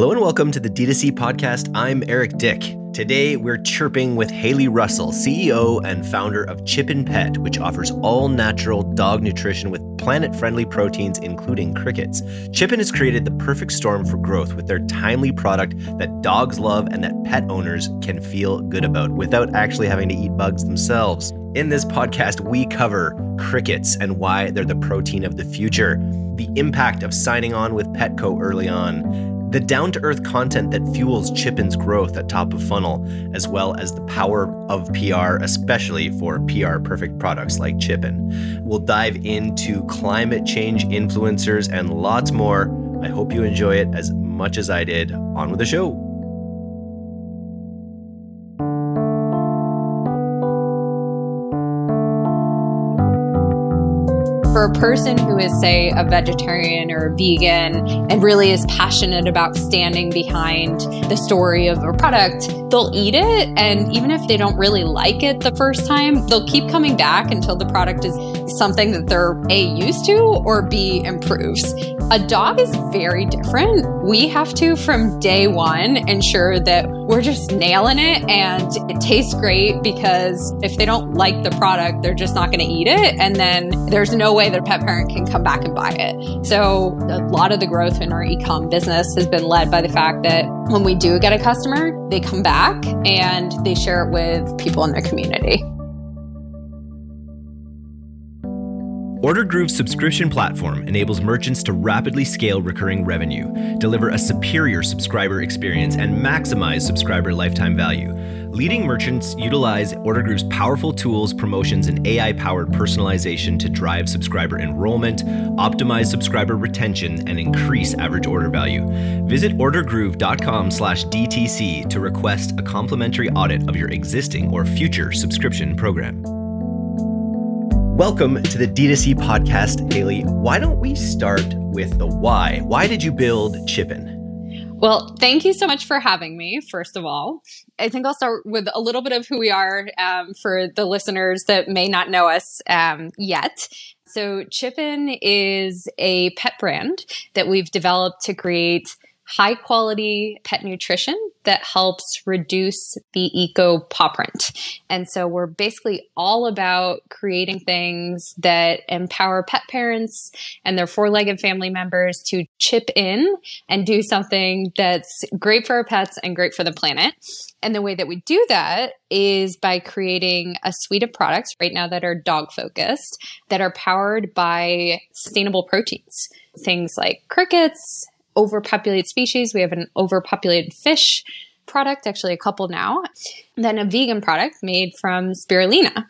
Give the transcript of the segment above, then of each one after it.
Hello and welcome to the D2C podcast. I'm Eric Dick. Today we're chirping with Haley Russell, CEO and founder of Chip and Pet, which offers all natural dog nutrition with planet friendly proteins, including crickets. Chippin has created the perfect storm for growth with their timely product that dogs love and that pet owners can feel good about without actually having to eat bugs themselves. In this podcast, we cover crickets and why they're the protein of the future, the impact of signing on with Petco early on the down to earth content that fuels Chippin's growth at top of funnel, as well as the power of PR, especially for PR perfect products like Chippin. We'll dive into climate change influencers and lots more. I hope you enjoy it as much as I did. On with the show. For a person who is, say, a vegetarian or a vegan and really is passionate about standing behind the story of a product, they'll eat it. And even if they don't really like it the first time, they'll keep coming back until the product is something that they're A, used to, or B, improves. A dog is very different. We have to, from day one, ensure that we're just nailing it and it tastes great because if they don't like the product, they're just not going to eat it. And then there's no way that a pet parent can come back and buy it. So a lot of the growth in our e-com business has been led by the fact that when we do get a customer, they come back and they share it with people in their community. Ordergroove's subscription platform enables merchants to rapidly scale recurring revenue, deliver a superior subscriber experience, and maximize subscriber lifetime value. Leading merchants utilize Ordergroove's powerful tools, promotions, and AI powered personalization to drive subscriber enrollment, optimize subscriber retention, and increase average order value. Visit ordergroove.com slash DTC to request a complimentary audit of your existing or future subscription program. Welcome to the D2C podcast, Haley. Why don't we start with the why? Why did you build Chippin? Well, thank you so much for having me, first of all. I think I'll start with a little bit of who we are um, for the listeners that may not know us um, yet. So, Chippin is a pet brand that we've developed to create high quality pet nutrition that helps reduce the eco paw print. And so we're basically all about creating things that empower pet parents and their four legged family members to chip in and do something that's great for our pets and great for the planet. And the way that we do that is by creating a suite of products right now that are dog focused, that are powered by sustainable proteins. Things like crickets, overpopulated species. We have an overpopulated fish product, actually a couple now, then a vegan product made from spirulina.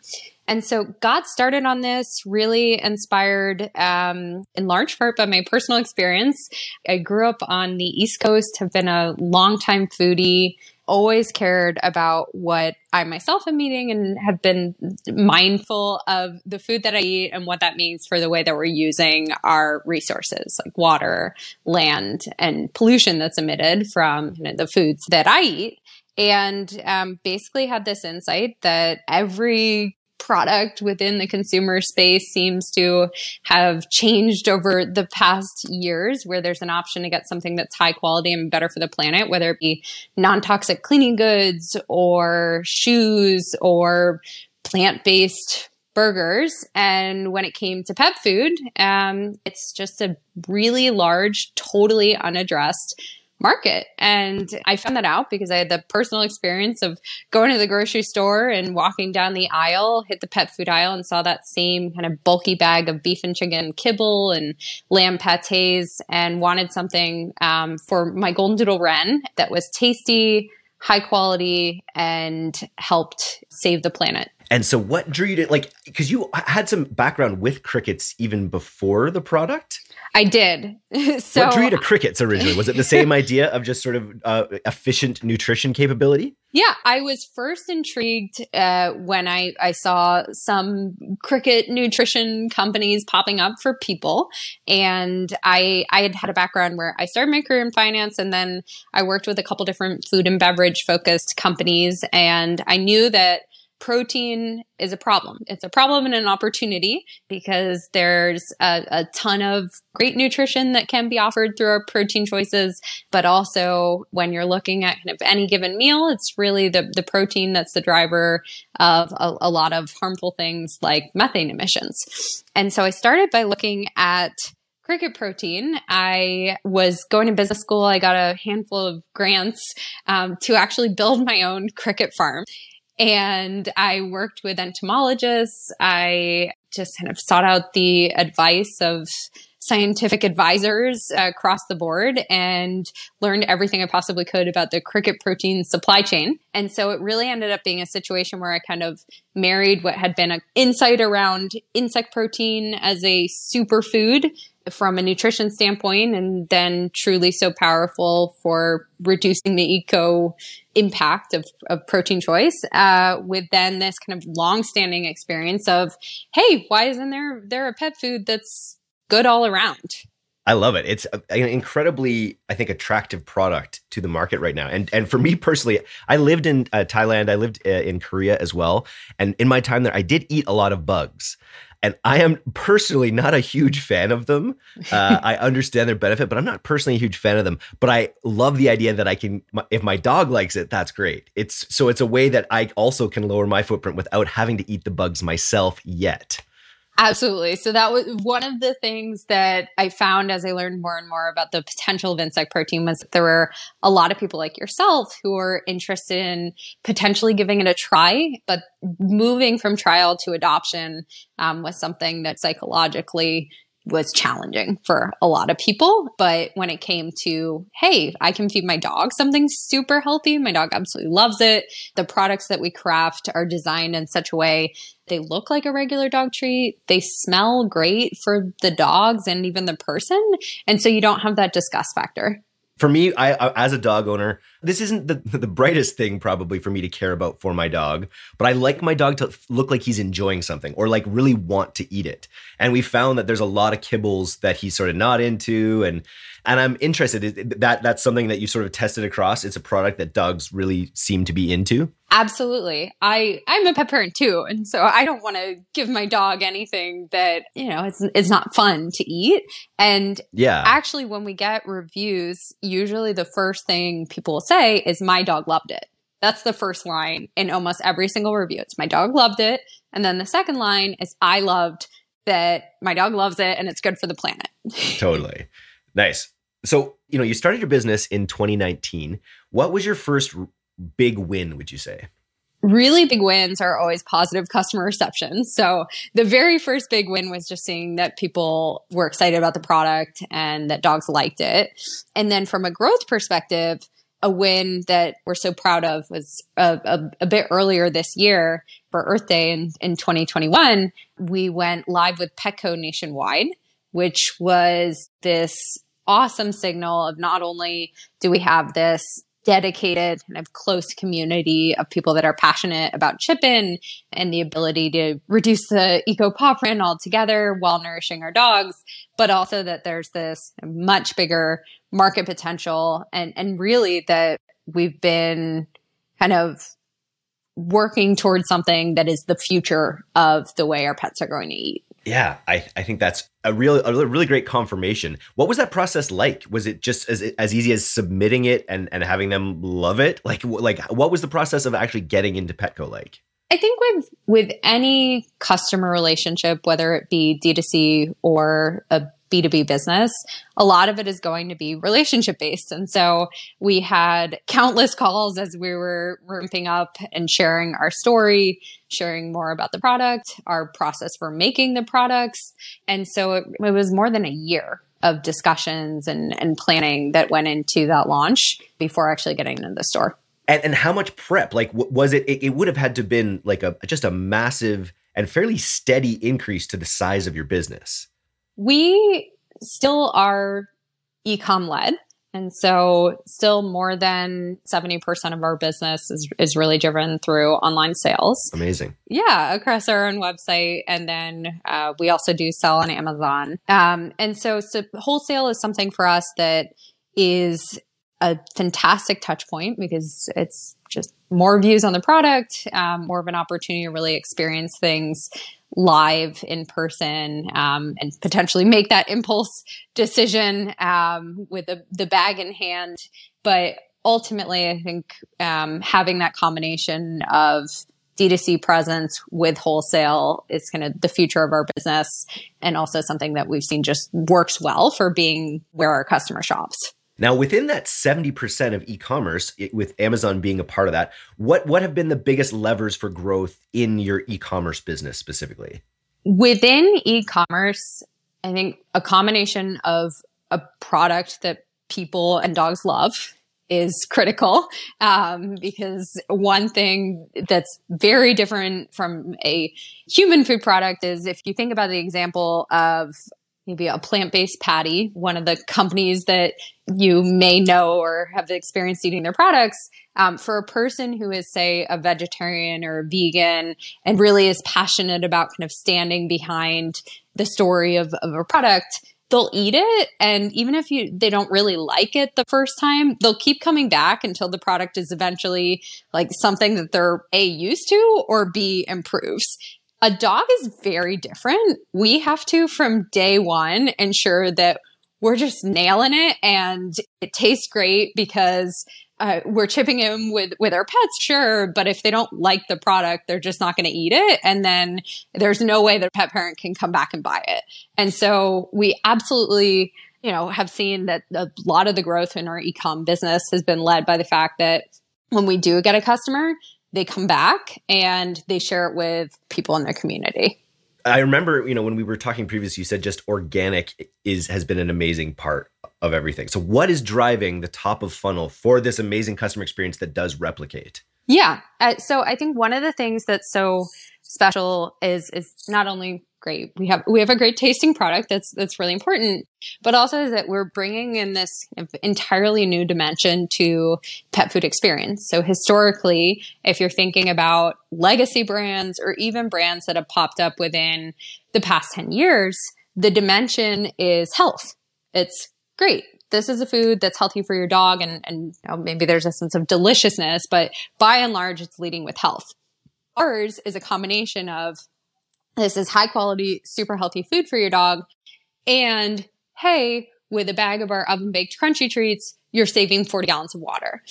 And so got started on this really inspired um, in large part by my personal experience. I grew up on the East Coast, have been a longtime foodie, always cared about what I myself am eating and have been mindful of the food that I eat and what that means for the way that we're using our resources like water, land, and pollution that's emitted from you know, the foods that I eat. And um, basically had this insight that every product within the consumer space seems to have changed over the past years where there's an option to get something that's high quality and better for the planet, whether it be non-toxic cleaning goods or shoes or plant-based burgers. And when it came to pet food, um, it's just a really large, totally unaddressed market. And I found that out because I had the personal experience of going to the grocery store and walking down the aisle, hit the pet food aisle, and saw that same kind of bulky bag of beef and chicken kibble and lamb pates, and wanted something um, for my golden doodle wren that was tasty, high quality, and helped save the planet. And so, what drew you to like? Because you had some background with crickets even before the product. I did. so what drew you to crickets originally? Was it the same idea of just sort of uh, efficient nutrition capability? Yeah, I was first intrigued uh, when I, I saw some cricket nutrition companies popping up for people, and I I had had a background where I started my career in finance, and then I worked with a couple different food and beverage focused companies, and I knew that protein is a problem. It's a problem and an opportunity because there's a, a, ton of great nutrition that can be offered through our protein choices. But also when you're looking at kind of any given meal, it's really the, the protein that's the driver of a, a lot of harmful things like methane emissions. And so I started by looking at cricket protein. I was going to business school. I got a handful of grants um, to actually build my own cricket farm. And I worked with entomologists. I just kind of sought out the advice of scientific advisors uh, across the board and learned everything I possibly could about the cricket protein supply chain. And so it really ended up being a situation where I kind of married what had been an insight around insect protein as a superfood from a nutrition standpoint and then truly so powerful for reducing the eco impact of, of protein choice uh, with then this kind of long-standing experience of hey why isn't there there a pet food that's good all around I love it. It's an incredibly, I think, attractive product to the market right now. And and for me personally, I lived in uh, Thailand. I lived uh, in Korea as well. And in my time there, I did eat a lot of bugs and I am personally not a huge fan of them. Uh, I understand their benefit, but I'm not personally a huge fan of them. But I love the idea that I can, if my dog likes it, that's great. It's so it's a way that I also can lower my footprint without having to eat the bugs myself yet. Absolutely. So that was one of the things that I found as I learned more and more about the potential of insect protein was that there were a lot of people like yourself who were interested in potentially giving it a try, but moving from trial to adoption um, was something that psychologically was challenging for a lot of people. But when it came to, hey, I can feed my dog something super healthy, my dog absolutely loves it. The products that we craft are designed in such a way they look like a regular dog treat. They smell great for the dogs and even the person. And so you don't have that disgust factor for me, I, as a dog owner, this isn't the the brightest thing probably for me to care about for my dog, but I like my dog to look like he's enjoying something or like really want to eat it. And we found that there's a lot of kibbles that he's sort of not into, and and I'm interested that that's something that you sort of tested across. It's a product that dogs really seem to be into. Absolutely. I I'm a pet parent too, and so I don't want to give my dog anything that, you know, it's it's not fun to eat. And yeah. Actually when we get reviews, usually the first thing people will say is my dog loved it. That's the first line in almost every single review. It's my dog loved it. And then the second line is I loved that my dog loves it and it's good for the planet. totally. Nice. So, you know, you started your business in 2019. What was your first big win, would you say? Really big wins are always positive customer reception. So the very first big win was just seeing that people were excited about the product and that dogs liked it. And then from a growth perspective, a win that we're so proud of was a, a, a, bit earlier this year for Earth Day in, in 2021. We went live with Petco nationwide, which was this awesome signal of not only do we have this dedicated kind of close community of people that are passionate about Chippin and the ability to reduce the eco paw print altogether while nourishing our dogs, but also that there's this much bigger market potential and, and really that we've been kind of working towards something that is the future of the way our pets are going to eat. Yeah, I, I think that's a real a really great confirmation. What was that process like? Was it just as as easy as submitting it and and having them love it? Like like what was the process of actually getting into Petco like? I think with with any customer relationship, whether it be D2C or a B2B business, a lot of it is going to be relationship based. And so we had countless calls as we were ramping up and sharing our story, sharing more about the product, our process for making the products. And so it, it was more than a year of discussions and, and planning that went into that launch before actually getting into the store. And, and how much prep? Like, was it, it, it would have had to been like a, just a massive and fairly steady increase to the size of your business. We still are ecom led. And so still more than 70% of our business is, is really driven through online sales. Amazing. Yeah, across our own website. And then uh, we also do sell on Amazon. Um, and so, so wholesale is something for us that is a fantastic touch point because it's just more views on the product, um, more of an opportunity to really experience things live in person um, and potentially make that impulse decision um, with the, the bag in hand. But ultimately, I think um, having that combination of D2C presence with wholesale is kind of the future of our business and also something that we've seen just works well for being where our customer shops. Now, within that 70% of e-commerce, with Amazon being a part of that, what what have been the biggest levers for growth in your e-commerce business specifically? Within e-commerce, I think a combination of a product that people and dogs love is critical um, because one thing that's very different from a human food product is if you think about the example of maybe a plant-based patty one of the companies that you may know or have experienced eating their products um, for a person who is say a vegetarian or a vegan and really is passionate about kind of standing behind the story of, of a product they'll eat it. And even if you they don't really like it the first time they'll keep coming back until the product is eventually like something that they're a used to or b improves a dog is very different. We have to, from day one, ensure that we're just nailing it and it tastes great because uh, we're chipping in with with our pets, sure, but if they don't like the product, they're just not going to eat it, and then there's no way that pet parent can come back and buy it. And so we absolutely, you know, have seen that a lot of the growth in our ecom business has been led by the fact that when we do get a customer, they come back and they share it with people in their community. I remember, you know, when we were talking previously, you said just organic is has been an amazing part of everything. So, what is driving the top of funnel for this amazing customer experience that does replicate? Yeah, uh, so I think one of the things that's so special is is not only great. We have we have a great tasting product that's that's really important, but also that we're bringing in this entirely new dimension to pet food experience. So historically, if you're thinking about legacy brands or even brands that have popped up within the past 10 years, the dimension is health. It's great. This is a food that's healthy for your dog and, and you know, maybe there's a sense of deliciousness, but by and large, it's leading with health. Ours is a combination of this is high quality, super healthy food for your dog. And hey, with a bag of our oven baked crunchy treats, you're saving 40 gallons of water.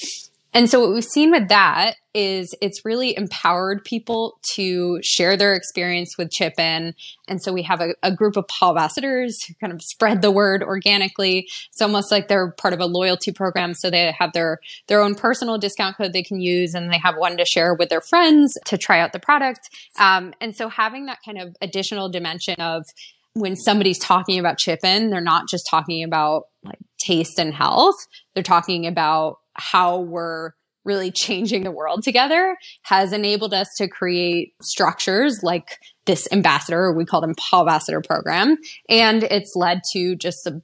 And so what we've seen with that is it's really empowered people to share their experience with Chippin. And so we have a, a, group of paw ambassadors who kind of spread the word organically. It's almost like they're part of a loyalty program. So they have their, their own personal discount code they can use and they have one to share with their friends to try out the product. Um, and so having that kind of additional dimension of when somebody's talking about Chippin, they're not just talking about like taste and health. They're talking about how we're really changing the world together has enabled us to create structures like this ambassador, we call them Paw Ambassador program. And it's led to just a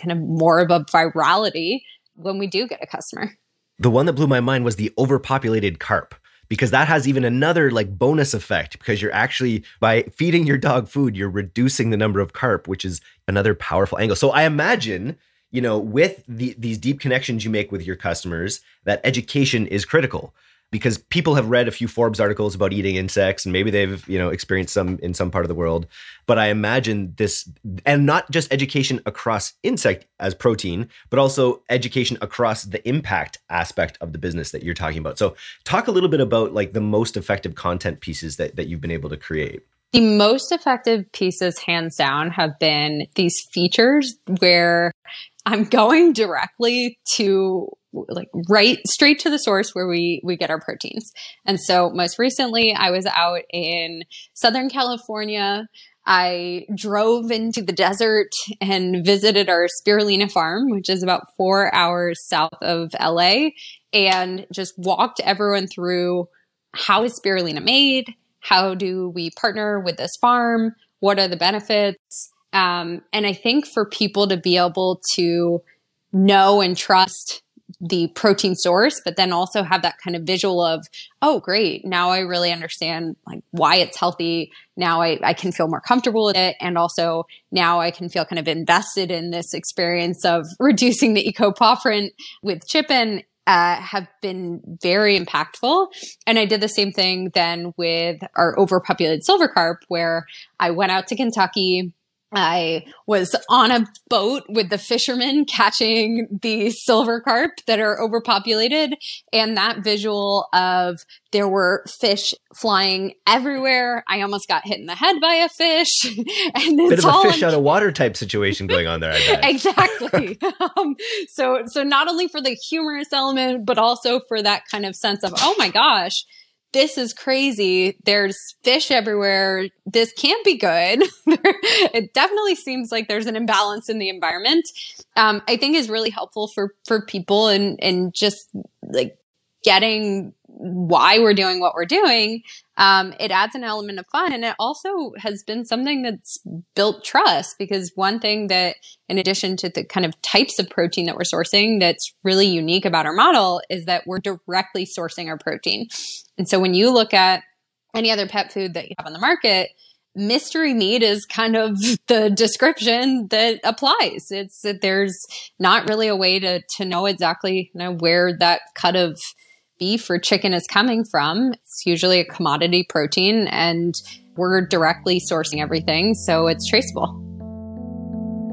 kind of more of a virality when we do get a customer. The one that blew my mind was the overpopulated carp because that has even another like bonus effect because you're actually by feeding your dog food you're reducing the number of carp which is another powerful angle so i imagine you know, with the, these deep connections you make with your customers, that education is critical because people have read a few Forbes articles about eating insects and maybe they've, you know, experienced some in some part of the world. But I imagine this, and not just education across insect as protein, but also education across the impact aspect of the business that you're talking about. So talk a little bit about like the most effective content pieces that, that you've been able to create. The most effective pieces, hands down, have been these features where I'm going directly to like right straight to the source where we we get our proteins. And so most recently I was out in Southern California. I drove into the desert and visited our spirulina farm, which is about 4 hours south of LA, and just walked everyone through how is spirulina made? How do we partner with this farm? What are the benefits? Um, and I think for people to be able to know and trust the protein source, but then also have that kind of visual of, oh, great. Now I really understand like why it's healthy. Now I, I can feel more comfortable with it. And also now I can feel kind of invested in this experience of reducing the eco with Chippin uh, have been very impactful. And I did the same thing then with our overpopulated silver carp, where I went out to Kentucky I was on a boat with the fishermen catching the silver carp that are overpopulated. And that visual of there were fish flying everywhere. I almost got hit in the head by a fish. and Bit of a fish out of water type situation going on there. exactly. um, so, so not only for the humorous element, but also for that kind of sense of, oh my gosh, this is crazy. There's fish everywhere. This can't be good. it definitely seems like there's an imbalance in the environment. Um, I think is really helpful for for people and and just like getting why we're doing what we're doing. Um, it adds an element of fun, and it also has been something that's built trust because one thing that, in addition to the kind of types of protein that we're sourcing, that's really unique about our model is that we're directly sourcing our protein. And so when you look at any other pet food that you have on the market, mystery meat is kind of the description that applies. It's that there's not really a way to to know exactly you know, where that cut of beef or chicken is coming from. It's usually a commodity protein and we're directly sourcing everything, so it's traceable.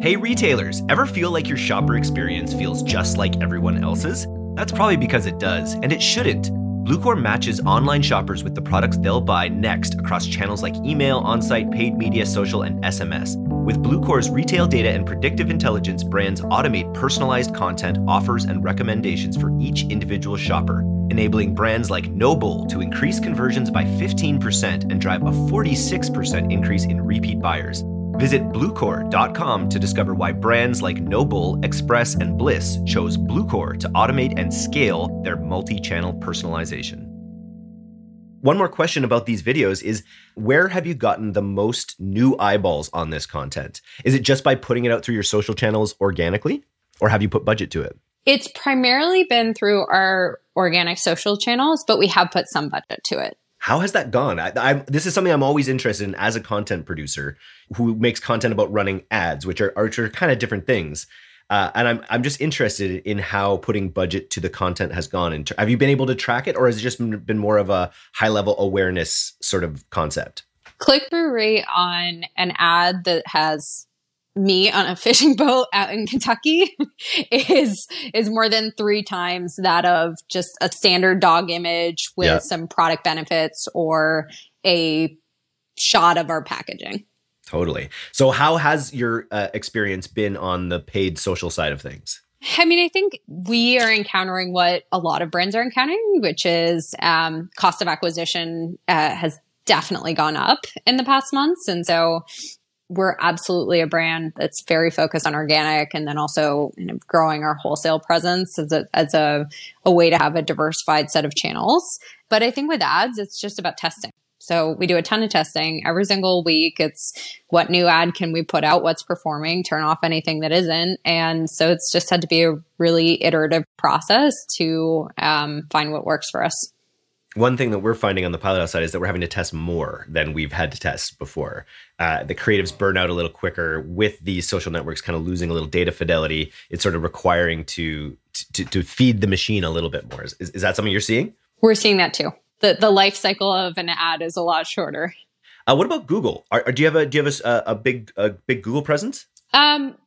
Hey retailers, ever feel like your shopper experience feels just like everyone else's? That's probably because it does, and it shouldn't. Bluecore matches online shoppers with the products they'll buy next across channels like email, on-site, paid media, social, and SMS. With Bluecore's retail data and predictive intelligence, brands automate personalized content, offers, and recommendations for each individual shopper, enabling brands like Noble to increase conversions by 15% and drive a 46% increase in repeat buyers. Visit Bluecore.com to discover why brands like Noble, Express, and Bliss chose Bluecore to automate and scale their multi channel personalization. One more question about these videos is where have you gotten the most new eyeballs on this content? Is it just by putting it out through your social channels organically, or have you put budget to it? It's primarily been through our organic social channels, but we have put some budget to it. How has that gone? I, I, this is something I'm always interested in as a content producer who makes content about running ads, which are, which are kind of different things. Uh, and I'm I'm just interested in how putting budget to the content has gone. And have you been able to track it, or has it just been more of a high level awareness sort of concept? Click through rate on an ad that has me on a fishing boat out in Kentucky is is more than three times that of just a standard dog image with yeah. some product benefits or a shot of our packaging. Totally. So, how has your uh, experience been on the paid social side of things? I mean, I think we are encountering what a lot of brands are encountering, which is um, cost of acquisition uh, has definitely gone up in the past months. And so we're absolutely a brand that's very focused on organic and then also you know, growing our wholesale presence as a, as a, a way to have a diversified set of channels. But I think with ads, it's just about testing. So we do a ton of testing every single week. It's what new ad can we put out? What's performing? Turn off anything that isn't. And so it's just had to be a really iterative process to um, find what works for us one thing that we're finding on the pilot side is that we're having to test more than we've had to test before. Uh, the creatives burn out a little quicker with these social networks kind of losing a little data fidelity. It's sort of requiring to to, to feed the machine a little bit more. Is, is that something you're seeing? We're seeing that too. The the life cycle of an ad is a lot shorter. Uh, what about Google? Are, do you have a do you have a, a big a big Google presence? Um,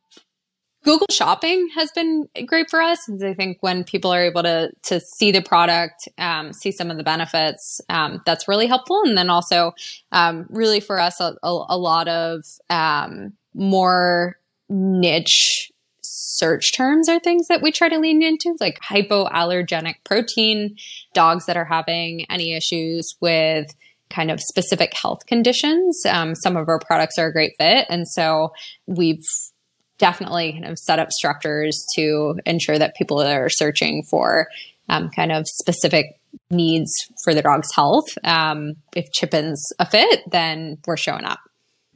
Google Shopping has been great for us. I think when people are able to to see the product, um, see some of the benefits, um, that's really helpful. And then also, um, really for us, a, a, a lot of um, more niche search terms are things that we try to lean into, like hypoallergenic protein, dogs that are having any issues with kind of specific health conditions. Um, some of our products are a great fit. And so we've definitely kind of set up structures to ensure that people that are searching for um, kind of specific needs for the dog's health. Um, if Chippin's a fit, then we're showing up.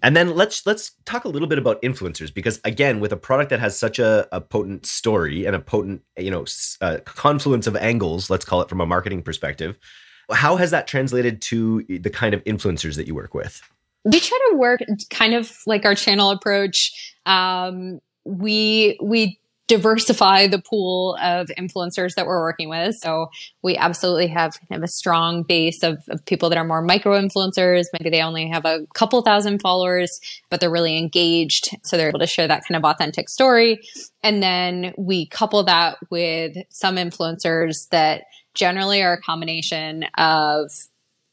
And then let's let's talk a little bit about influencers because again, with a product that has such a, a potent story and a potent you know uh, confluence of angles, let's call it from a marketing perspective, how has that translated to the kind of influencers that you work with? We try to work kind of like our channel approach. Um, we we diversify the pool of influencers that we're working with. So we absolutely have kind of a strong base of, of people that are more micro influencers. Maybe they only have a couple thousand followers, but they're really engaged. So they're able to share that kind of authentic story. And then we couple that with some influencers that generally are a combination of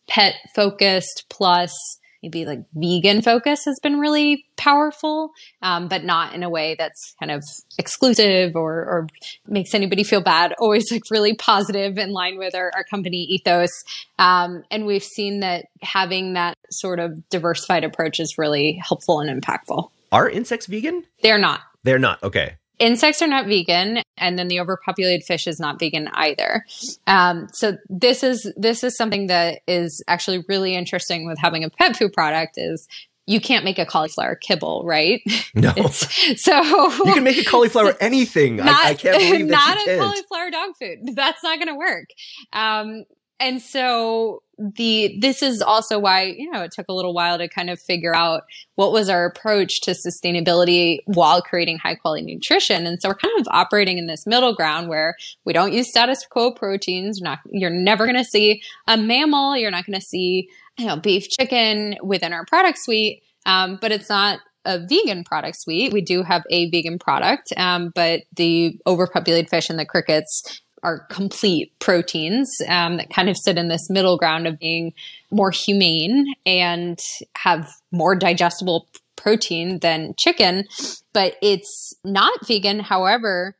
pet focused plus maybe like vegan focus has been really powerful, um, but not in a way that's kind of exclusive or, or, makes anybody feel bad. Always like really positive in line with our, our company ethos. Um, and we've seen that having that sort of diversified approach is really helpful and impactful. Are insects vegan? They're not. They're not. Okay insects are not vegan and then the overpopulated fish is not vegan either um, so this is this is something that is actually really interesting with having a pet food product is you can't make a cauliflower kibble, right? No. so you can make a cauliflower anything. Not, I, I, can't believe that not a cauliflower dog food. That's not going to work. Um, and so the this is also why you know it took a little while to kind of figure out what was our approach to sustainability while creating high quality nutrition. And so we're kind of operating in this middle ground where we don't use status quo proteins. You're not you're never going to see a mammal. You're not going to see you know beef chicken within our product suite. Um, but it's not a vegan product suite. We do have a vegan product, um, but the overpopulated fish and the crickets are complete proteins um, that kind of sit in this middle ground of being more humane and have more digestible protein than chicken, but it's not vegan. However,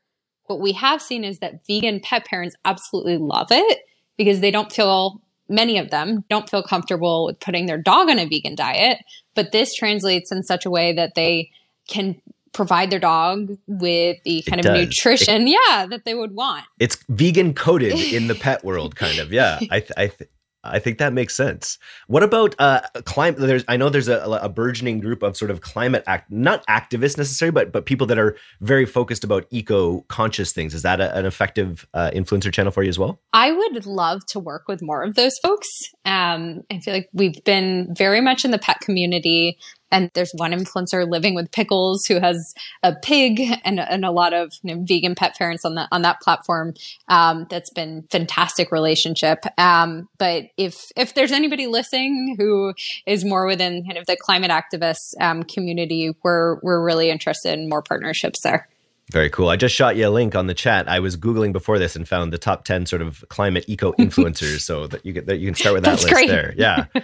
what we have seen is that vegan pet parents absolutely love it because they don't feel many of them don't feel comfortable with putting their dog on a vegan diet, but this translates in such a way that they can provide their dog with the kind it of does. nutrition, it, yeah, that they would want. It's vegan coded in the pet world, kind of. Yeah, I, th- I, th- I think that makes sense. What about uh, climate? There's, I know there's a, a, burgeoning group of sort of climate act, not activists necessarily, but but people that are very focused about eco conscious things. Is that a, an effective uh, influencer channel for you as well? I would love to work with more of those folks. Um, I feel like we've been very much in the pet community and there's one influencer living with pickles who has a pig and, and a lot of you know, vegan pet parents on that on that platform. Um, that's been fantastic relationship. Um, but if if there's anybody listening who is more within kind of the climate activist um, community, we're we're really interested in more partnerships there. Very cool. I just shot you a link on the chat. I was googling before this and found the top ten sort of climate eco influencers, so that you can that you can start with that That's list great. there. Yeah.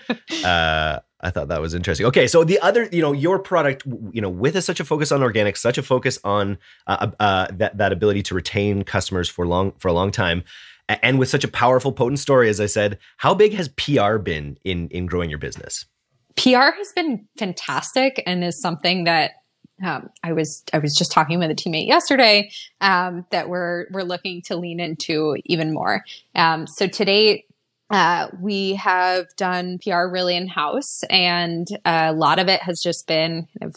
Uh, I thought that was interesting. Okay, so the other, you know, your product, you know, with a, such a focus on organic, such a focus on uh, uh, uh that that ability to retain customers for long for a long time, and with such a powerful, potent story, as I said, how big has PR been in in growing your business? PR has been fantastic, and is something that um, I was I was just talking with a teammate yesterday um, that we're we're looking to lean into even more. Um, so today uh, we have done PR really in house, and a lot of it has just been kind of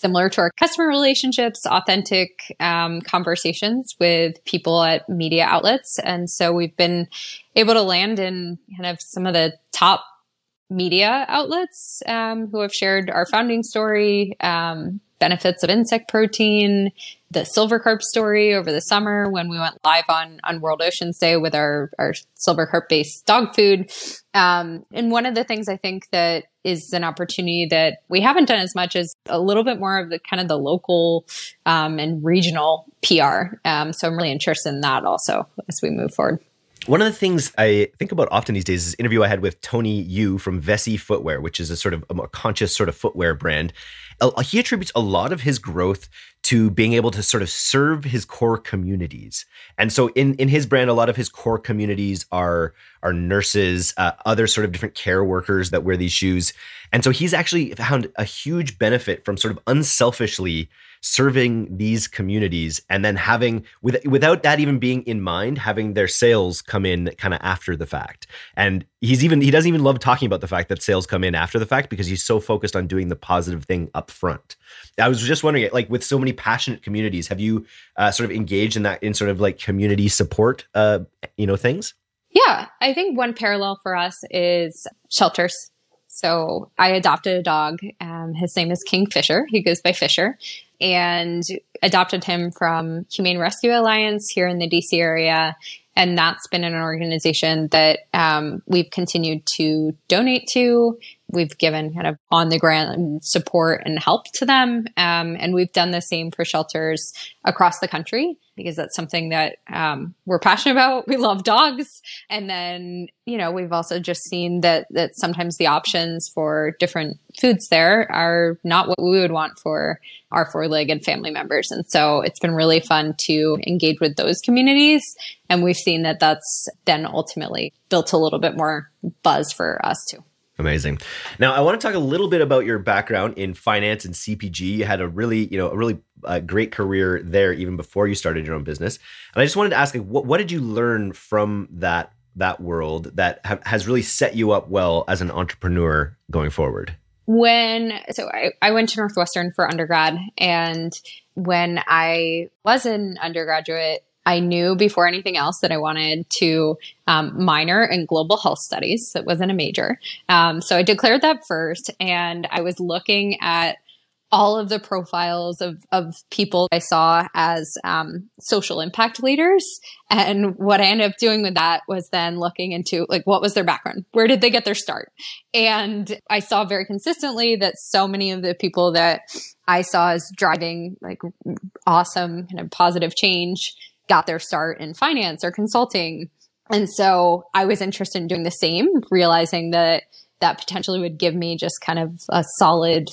similar to our customer relationships, authentic um, conversations with people at media outlets. And so we've been able to land in kind of some of the top media outlets um, who have shared our founding story, um, benefits of insect protein, the silver carp story over the summer when we went live on on World Oceans Day with our our silver carp based dog food. Um, and one of the things I think that is an opportunity that we haven't done as much as a little bit more of the kind of the local um, and regional PR. Um, so I'm really interested in that also as we move forward. One of the things I think about often these days is interview I had with Tony Yu from Vessi Footwear, which is a sort of a more conscious sort of footwear brand. He attributes a lot of his growth to being able to sort of serve his core communities. And so in in his brand, a lot of his core communities are are nurses, uh, other sort of different care workers that wear these shoes. And so he's actually found a huge benefit from sort of unselfishly serving these communities and then having with, without that even being in mind having their sales come in kind of after the fact and he's even he doesn't even love talking about the fact that sales come in after the fact because he's so focused on doing the positive thing up front i was just wondering like with so many passionate communities have you uh, sort of engaged in that in sort of like community support uh, you know things yeah i think one parallel for us is shelters so I adopted a dog. Um, his name is Kingfisher. He goes by Fisher, and adopted him from Humane Rescue Alliance here in the DC area. And that's been an organization that um, we've continued to donate to. We've given kind of on the ground support and help to them. Um, and we've done the same for shelters across the country because that's something that um, we're passionate about. We love dogs. And then, you know, we've also just seen that, that sometimes the options for different foods there are not what we would want for our four legged family members. And so it's been really fun to engage with those communities. And we've seen that that's then ultimately built a little bit more buzz for us too. Amazing. Now, I want to talk a little bit about your background in finance and CPG. You had a really, you know, a really uh, great career there even before you started your own business. And I just wanted to ask, what, what did you learn from that that world that ha- has really set you up well as an entrepreneur going forward? When so I, I went to Northwestern for undergrad, and when I was an undergraduate, I knew before anything else that I wanted to um, minor in global health studies. It wasn't a major. Um, so I declared that first, and I was looking at all of the profiles of, of people I saw as um, social impact leaders. And what I ended up doing with that was then looking into like, what was their background? Where did they get their start? And I saw very consistently that so many of the people that I saw as driving like awesome kind of positive change got their start in finance or consulting. And so I was interested in doing the same, realizing that that potentially would give me just kind of a solid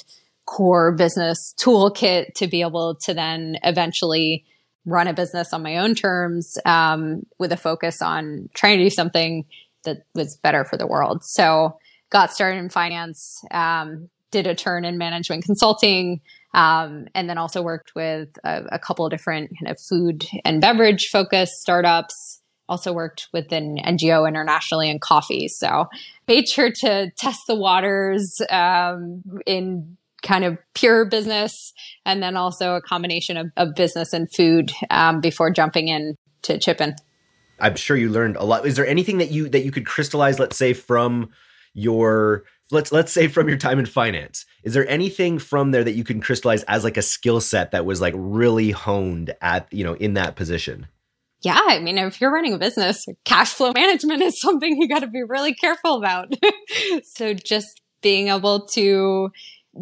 core business toolkit to be able to then eventually run a business on my own terms um, with a focus on trying to do something that was better for the world. So got started in finance, um, did a turn in management consulting, um, and then also worked with a, a, couple of different kind of food and beverage focused startups. Also worked with an NGO internationally in coffee. So made sure to test the waters um, in kind of pure business, and then also a combination of, of business and food um, before jumping in to Chippin. I'm sure you learned a lot. Is there anything that you that you could crystallize, let's say, from your let's let's say from your time in finance is there anything from there that you can crystallize as like a skill set that was like really honed at you know in that position? Yeah i mean if you're running a business cash flow management is something you got to be really careful about. So just being able to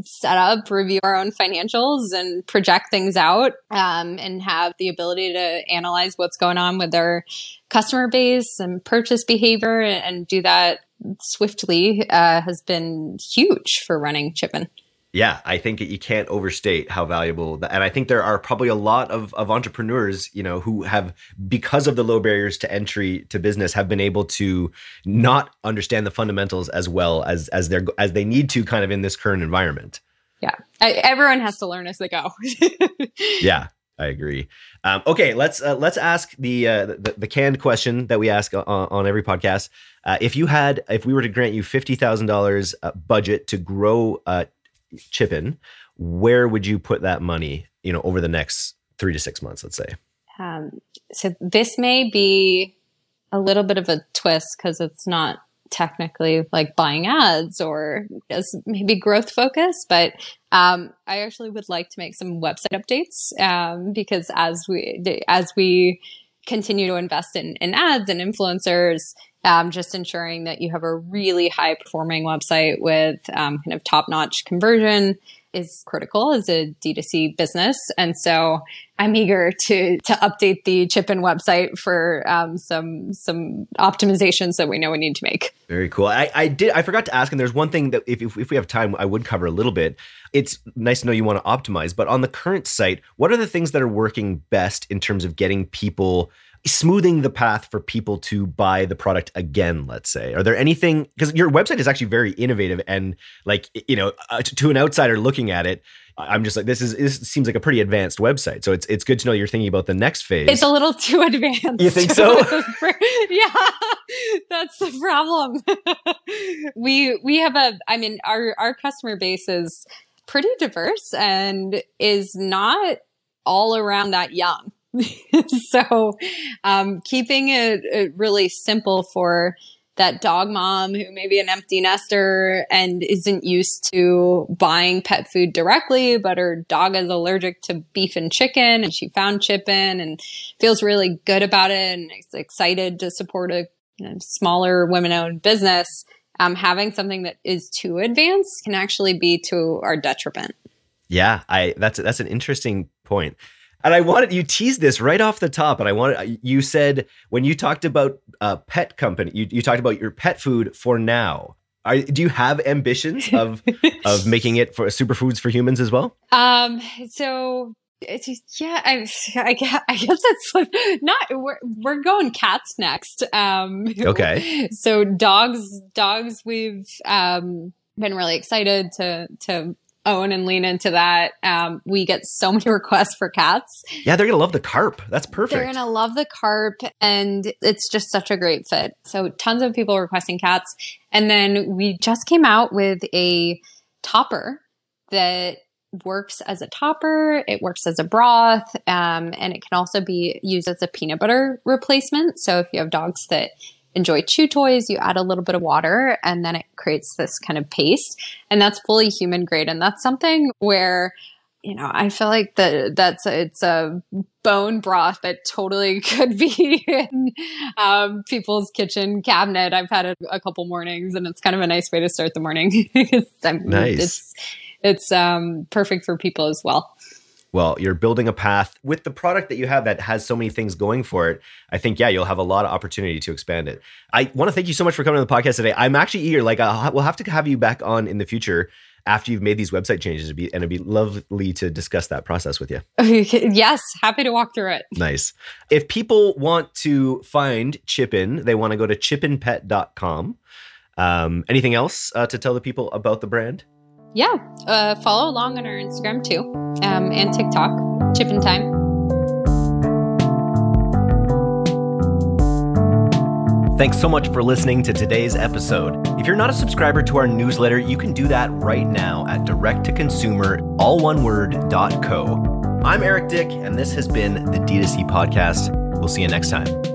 set up review our own financials and project things out um, and have the ability to analyze what's going on with their customer base and purchase behavior and do that swiftly uh, has been huge for running Chippin. Yeah, I think you can't overstate how valuable that, and I think there are probably a lot of, of entrepreneurs, you know, who have because of the low barriers to entry to business have been able to not understand the fundamentals as well as as they as they need to kind of in this current environment. Yeah. I, everyone has to learn as they go. yeah. I agree. Um, okay, let's uh, let's ask the, uh, the, the canned question that we ask on, on every podcast. Uh, if you had, if we were to grant you fifty thousand dollars uh, budget to grow uh, Chippin, where would you put that money? You know, over the next three to six months, let's say. Um, so this may be a little bit of a twist because it's not technically like buying ads or maybe growth focus, but um, I actually would like to make some website updates um, because as we as we continue to invest in, in ads and influencers, um, just ensuring that you have a really high performing website with um, kind of top notch conversion is critical as a D2C business. And so I'm eager to to update the Chippin website for um, some some optimizations that we know we need to make. Very cool. I, I did I forgot to ask, and there's one thing that if, if, if we have time, I would cover a little bit. It's nice to know you want to optimize, but on the current site, what are the things that are working best in terms of getting people smoothing the path for people to buy the product again let's say. Are there anything because your website is actually very innovative and like you know uh, to an outsider looking at it i'm just like this is this seems like a pretty advanced website. So it's it's good to know you're thinking about the next phase. It's a little too advanced. You think so? Yeah that's the problem. We we have a i mean our our customer base is pretty diverse and is not all around that young so um, keeping it, it, really simple for that dog mom who may be an empty nester and isn't used to buying pet food directly, but her dog is allergic to beef and chicken and she found Chippin and feels really good about it and is excited to support a you know, smaller women owned business. Um, having something that is too advanced can actually be to our detriment. Yeah, I that's that's an interesting point. And I wanted you teased this right off the top, and I wanted you said when you talked about uh, pet company, you, you talked about your pet food for now. Are, do you have ambitions of of making it for superfoods for humans as well? Um. So yeah, I, I, guess, I guess it's like not. We're we're going cats next. Um. Okay. So dogs, dogs. We've um been really excited to to own and lean into that. Um, we get so many requests for cats. Yeah, they're gonna love the carp. That's perfect. They're gonna love the carp, and it's just such a great fit. So tons of people requesting cats, and then we just came out with a topper that works as a topper. It works as a broth, um, and it can also be used as a peanut butter replacement. So if you have dogs that enjoy chew toys, you add a little bit of water and then it creates this kind of paste. And that's fully human grade. And that's something where, you know, I feel like that that's a, it's a bone broth that totally could be in um, people's kitchen cabinet. I've had it a couple mornings and it's kind of a nice way to start the morning. nice. It's, it's um, perfect for people as well well, you're building a path with the product that you have that has so many things going for it. I think, yeah, you'll have a lot of opportunity to expand it. I want to thank you so much for coming on the podcast today. I'm actually eager. Like, I'll, we'll have to have you back on in the future after you've made these website changes, and it'd be lovely to discuss that process with you. yes, happy to walk through it. Nice. If people want to find Chippin, they want to go to chippinpet.com. Um, anything else uh, to tell the people about the brand? Yeah, uh, follow along on our Instagram too um, and TikTok, Chippin Time. Thanks so much for listening to today's episode. If you're not a subscriber to our newsletter, you can do that right now at directtoconsumer, all one word, dot co. I'm Eric Dick, and this has been the D2C podcast. We'll see you next time.